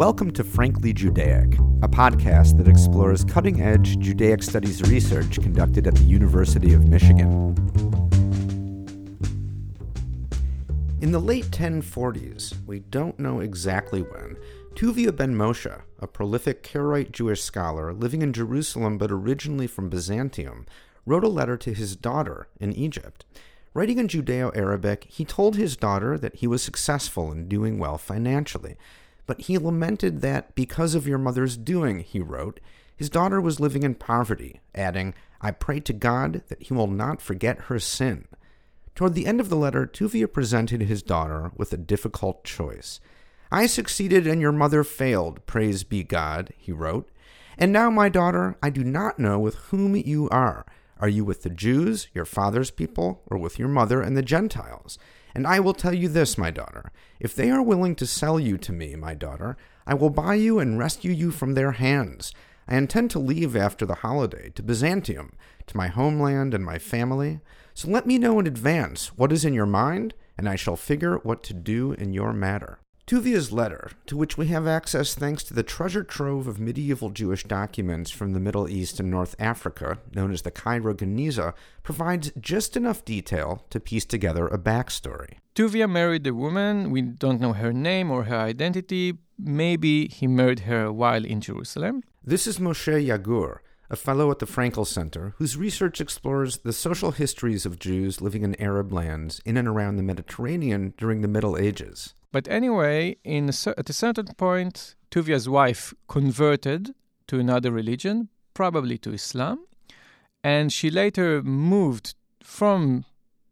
Welcome to Frankly Judaic, a podcast that explores cutting edge Judaic studies research conducted at the University of Michigan. In the late 1040s, we don't know exactly when, Tuvia ben Moshe, a prolific Karaite Jewish scholar living in Jerusalem but originally from Byzantium, wrote a letter to his daughter in Egypt. Writing in Judeo Arabic, he told his daughter that he was successful and doing well financially. But he lamented that because of your mother's doing, he wrote, his daughter was living in poverty, adding, I pray to God that he will not forget her sin. Toward the end of the letter, Tuvia presented his daughter with a difficult choice. I succeeded and your mother failed, praise be God, he wrote. And now, my daughter, I do not know with whom you are. Are you with the Jews, your father's people, or with your mother and the Gentiles? And I will tell you this, my daughter. If they are willing to sell you to me, my daughter, I will buy you and rescue you from their hands. I intend to leave after the holiday to Byzantium, to my homeland and my family. So let me know in advance what is in your mind, and I shall figure what to do in your matter. Tuvia's letter, to which we have access thanks to the treasure trove of medieval Jewish documents from the Middle East and North Africa, known as the Cairo Geniza, provides just enough detail to piece together a backstory. Tuvia married a woman. We don't know her name or her identity. Maybe he married her while in Jerusalem. This is Moshe Yagur, a fellow at the Frankel Center, whose research explores the social histories of Jews living in Arab lands in and around the Mediterranean during the Middle Ages. But anyway, in a, at a certain point, Tuvia's wife converted to another religion, probably to Islam, and she later moved from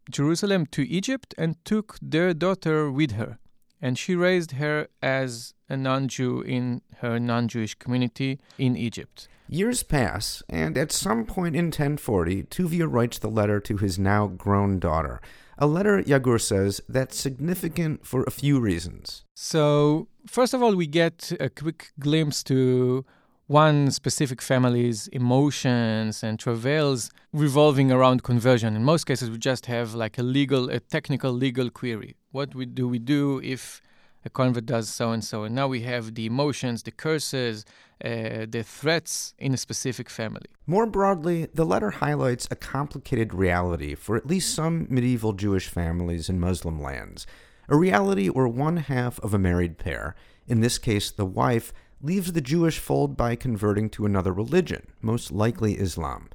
Jerusalem to Egypt and took their daughter with her. And she raised her as a non Jew in her non Jewish community in Egypt. Years pass, and at some point in 1040, Tuvia writes the letter to his now grown daughter. A letter, Yagur says, that's significant for a few reasons. So, first of all, we get a quick glimpse to one specific family's emotions and travails revolving around conversion. In most cases, we just have like a legal, a technical legal query. What we, do we do if a convert does so and so? And now we have the emotions, the curses, uh, the threats in a specific family. More broadly, the letter highlights a complicated reality for at least some medieval Jewish families in Muslim lands. A reality where one half of a married pair, in this case the wife, leaves the Jewish fold by converting to another religion, most likely Islam.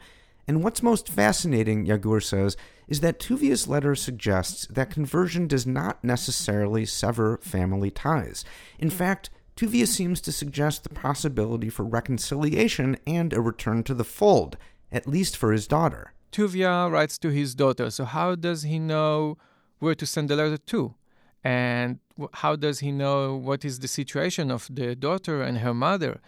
And what's most fascinating, Yagur says, is that Tuvia's letter suggests that conversion does not necessarily sever family ties. In fact, Tuvia seems to suggest the possibility for reconciliation and a return to the fold, at least for his daughter. Tuvia writes to his daughter, so how does he know where to send the letter to? And how does he know what is the situation of the daughter and her mother?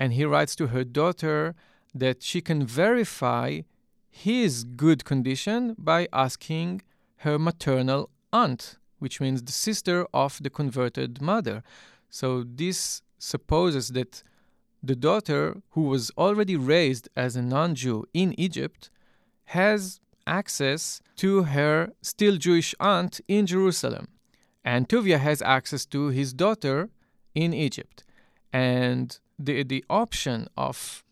And he writes to her daughter that she can verify his good condition by asking her maternal aunt, which means the sister of the converted mother. So this supposes that the daughter, who was already raised as a non Jew in Egypt, has access to her still Jewish aunt in Jerusalem. And Tuvia has access to his daughter in Egypt. And the, the option of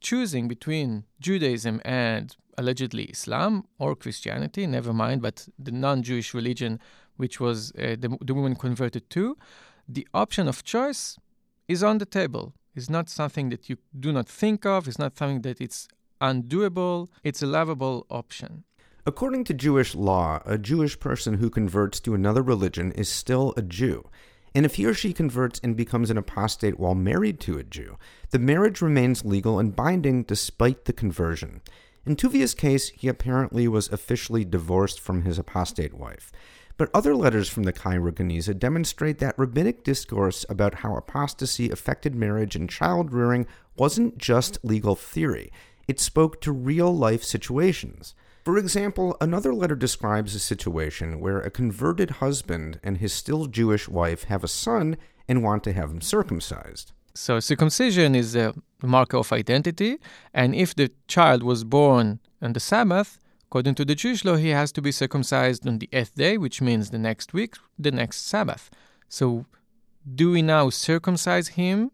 choosing between Judaism and allegedly Islam or Christianity, never mind, but the non Jewish religion which was uh, the, the woman converted to, the option of choice is on the table. It's not something that you do not think of, it's not something that it's undoable, it's a lovable option. According to Jewish law, a Jewish person who converts to another religion is still a Jew. And if he or she converts and becomes an apostate while married to a Jew, the marriage remains legal and binding despite the conversion. In Tuvia's case, he apparently was officially divorced from his apostate wife. But other letters from the Cairo demonstrate that rabbinic discourse about how apostasy affected marriage and child rearing wasn't just legal theory, it spoke to real life situations. For example, another letter describes a situation where a converted husband and his still Jewish wife have a son and want to have him circumcised. So, circumcision is a marker of identity, and if the child was born on the Sabbath, According to the Jewish law, he has to be circumcised on the eighth day, which means the next week, the next Sabbath. So do we now circumcise him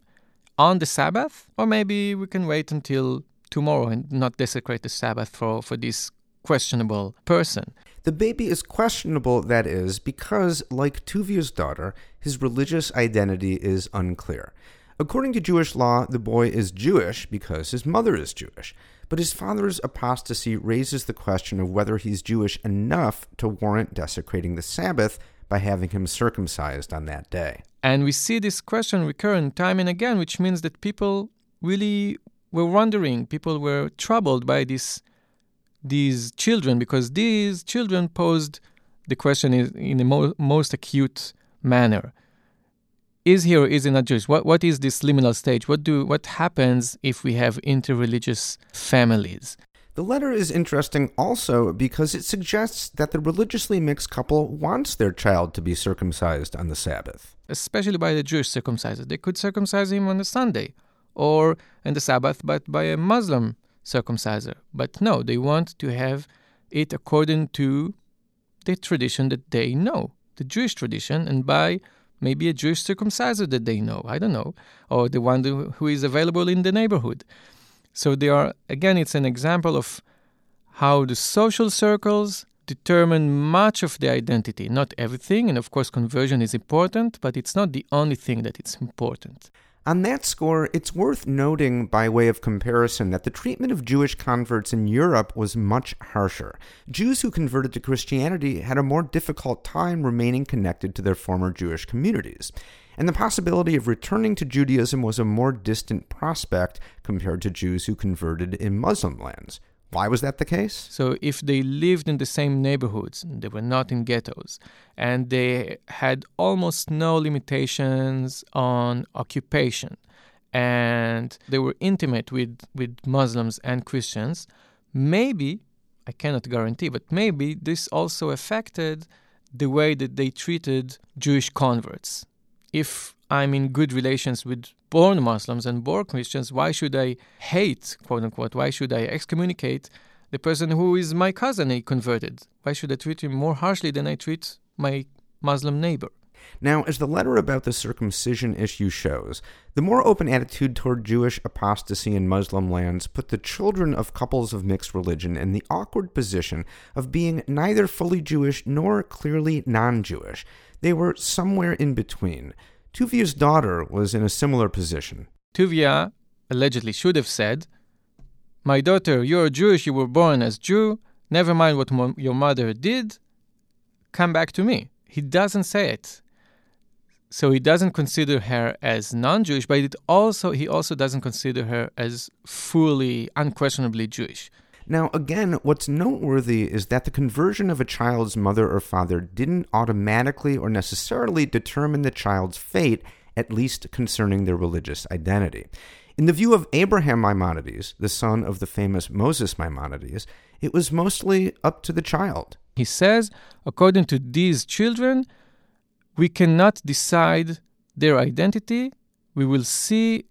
on the Sabbath? Or maybe we can wait until tomorrow and not desecrate the Sabbath for, for this questionable person. The baby is questionable, that is, because, like Tuvia's daughter, his religious identity is unclear. According to Jewish law, the boy is Jewish because his mother is Jewish, but his father's apostasy raises the question of whether he's Jewish enough to warrant desecrating the Sabbath by having him circumcised on that day. And we see this question recurring time and again, which means that people really were wondering, people were troubled by this these children because these children posed the question in the mo- most acute manner is he or is he not Jewish? What what is this liminal stage? What do what happens if we have interreligious families? The letter is interesting also because it suggests that the religiously mixed couple wants their child to be circumcised on the Sabbath. Especially by the Jewish circumciser. They could circumcise him on a Sunday or on the Sabbath, but by a Muslim circumciser. But no, they want to have it according to the tradition that they know, the Jewish tradition, and by maybe a Jewish circumciser that they know, I don't know, or the one who is available in the neighborhood. So they are again it's an example of how the social circles determine much of the identity, not everything, and of course conversion is important, but it's not the only thing that it's important. On that score, it's worth noting, by way of comparison, that the treatment of Jewish converts in Europe was much harsher. Jews who converted to Christianity had a more difficult time remaining connected to their former Jewish communities. And the possibility of returning to Judaism was a more distant prospect compared to Jews who converted in Muslim lands. Why was that the case? So, if they lived in the same neighborhoods, they were not in ghettos, and they had almost no limitations on occupation, and they were intimate with, with Muslims and Christians, maybe, I cannot guarantee, but maybe this also affected the way that they treated Jewish converts. If I'm in good relations with born Muslims and born Christians, why should I hate, quote unquote, why should I excommunicate the person who is my cousin he converted? Why should I treat him more harshly than I treat my Muslim neighbor? Now, as the letter about the circumcision issue shows, the more open attitude toward Jewish apostasy in Muslim lands put the children of couples of mixed religion in the awkward position of being neither fully Jewish nor clearly non Jewish. They were somewhere in between. Tuvia's daughter was in a similar position. Tuvia allegedly should have said, My daughter, you're Jewish, you were born as Jew, never mind what mo- your mother did, come back to me. He doesn't say it. So he doesn't consider her as non-Jewish, but also he also doesn't consider her as fully, unquestionably Jewish. Now, again, what's noteworthy is that the conversion of a child's mother or father didn't automatically or necessarily determine the child's fate, at least concerning their religious identity. In the view of Abraham Maimonides, the son of the famous Moses Maimonides, it was mostly up to the child. He says, according to these children, we cannot decide their identity. We will see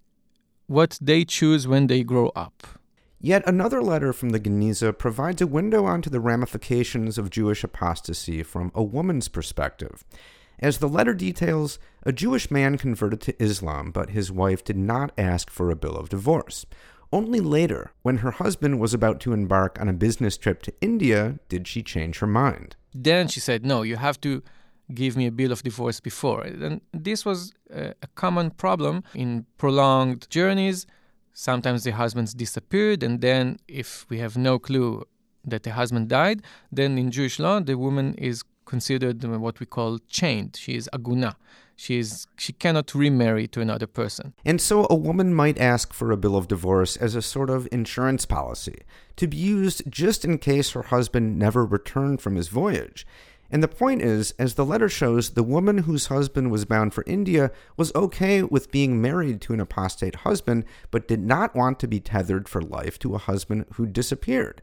what they choose when they grow up. Yet another letter from the Geniza provides a window onto the ramifications of Jewish apostasy from a woman's perspective. As the letter details, a Jewish man converted to Islam, but his wife did not ask for a bill of divorce. Only later, when her husband was about to embark on a business trip to India, did she change her mind. Then she said, No, you have to give me a bill of divorce before. And this was uh, a, common problem in prolonged journeys Sometimes the husbands disappeared, and then if we have no clue that the husband died, then in Jewish law the woman is considered uh, what we call chained. She is aguna. She is she cannot remarry to another person. And so a woman might ask for a bill of divorce as a sort of insurance policy to be used just in case her husband never returned from his voyage. And the point is, as the letter shows, the woman whose husband was bound for India was okay with being married to an apostate husband, but did not want to be tethered for life to a husband who disappeared.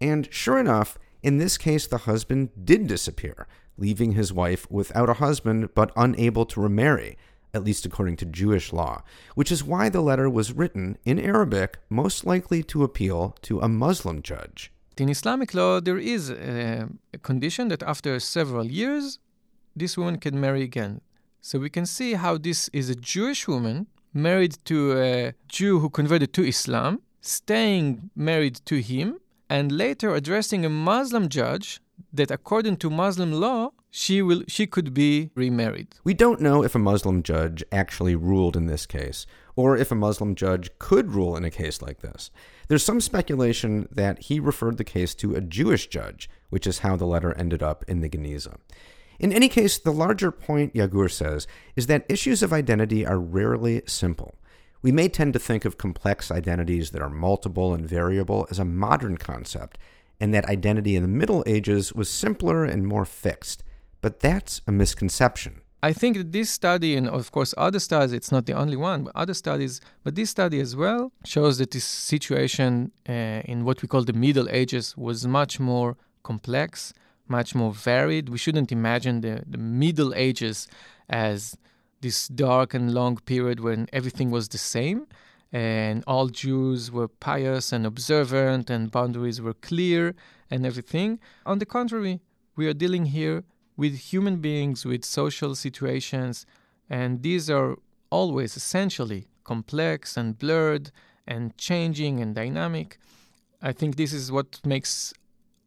And sure enough, in this case, the husband did disappear, leaving his wife without a husband but unable to remarry, at least according to Jewish law, which is why the letter was written in Arabic, most likely to appeal to a Muslim judge. In Islamic law, there is a, a condition that after several years, this woman can marry again. So we can see how this is a Jewish woman married to a Jew who converted to Islam, staying married to him, and later addressing a Muslim judge that according to Muslim law, she will she could be remarried. We don't know if a Muslim judge actually ruled in this case, or if a Muslim judge could rule in a case like this. There's some speculation that he referred the case to a Jewish judge, which is how the letter ended up in the Geniza. In any case, the larger point Yagur says is that issues of identity are rarely simple. We may tend to think of complex identities that are multiple and variable as a modern concept, and that identity in the Middle Ages was simpler and more fixed. But that's a misconception. I think that this study, and of course other studies, it's not the only one, but other studies, but this study as well shows that this situation uh, in what we call the Middle Ages was much more complex much more varied. We shouldn't imagine the, the Middle Ages as this dark and long period when everything was the same and all Jews were pious and observant and boundaries were clear and everything. On the contrary, we are dealing here with human beings, with social situations, and these are always essentially complex and blurred and changing and dynamic. I think this is what makes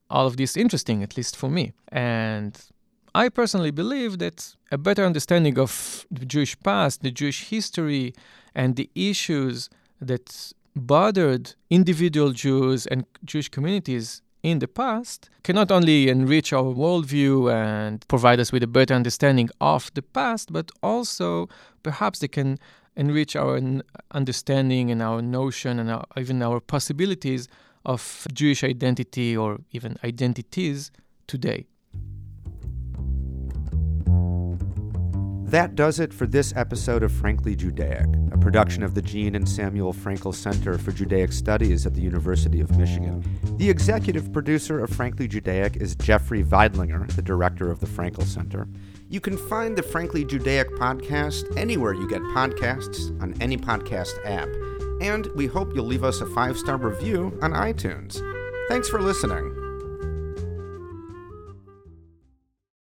all of this interesting, at least for me. And I personally believe that a better understanding of the Jewish past, the Jewish history, and the issues that bothered individual Jews and Jewish communities in the past can not only enrich our worldview and provide us with a better understanding of the past, but also perhaps they can enrich our understanding and our notion and our, even our possibilities of Jewish identity or even identities today. That does it for this episode of Frankly Judaic, a production of the Jean and Samuel Frankel Center for Judaic Studies at the University of Michigan. The executive producer of Frankly Judaic is Jeffrey Veidlinger, the director of the Frankel Center. You can find the Frankly Judaic podcast anywhere you get podcasts on any podcast app and we hope you'll leave us a five star review on iTunes. Thanks for listening.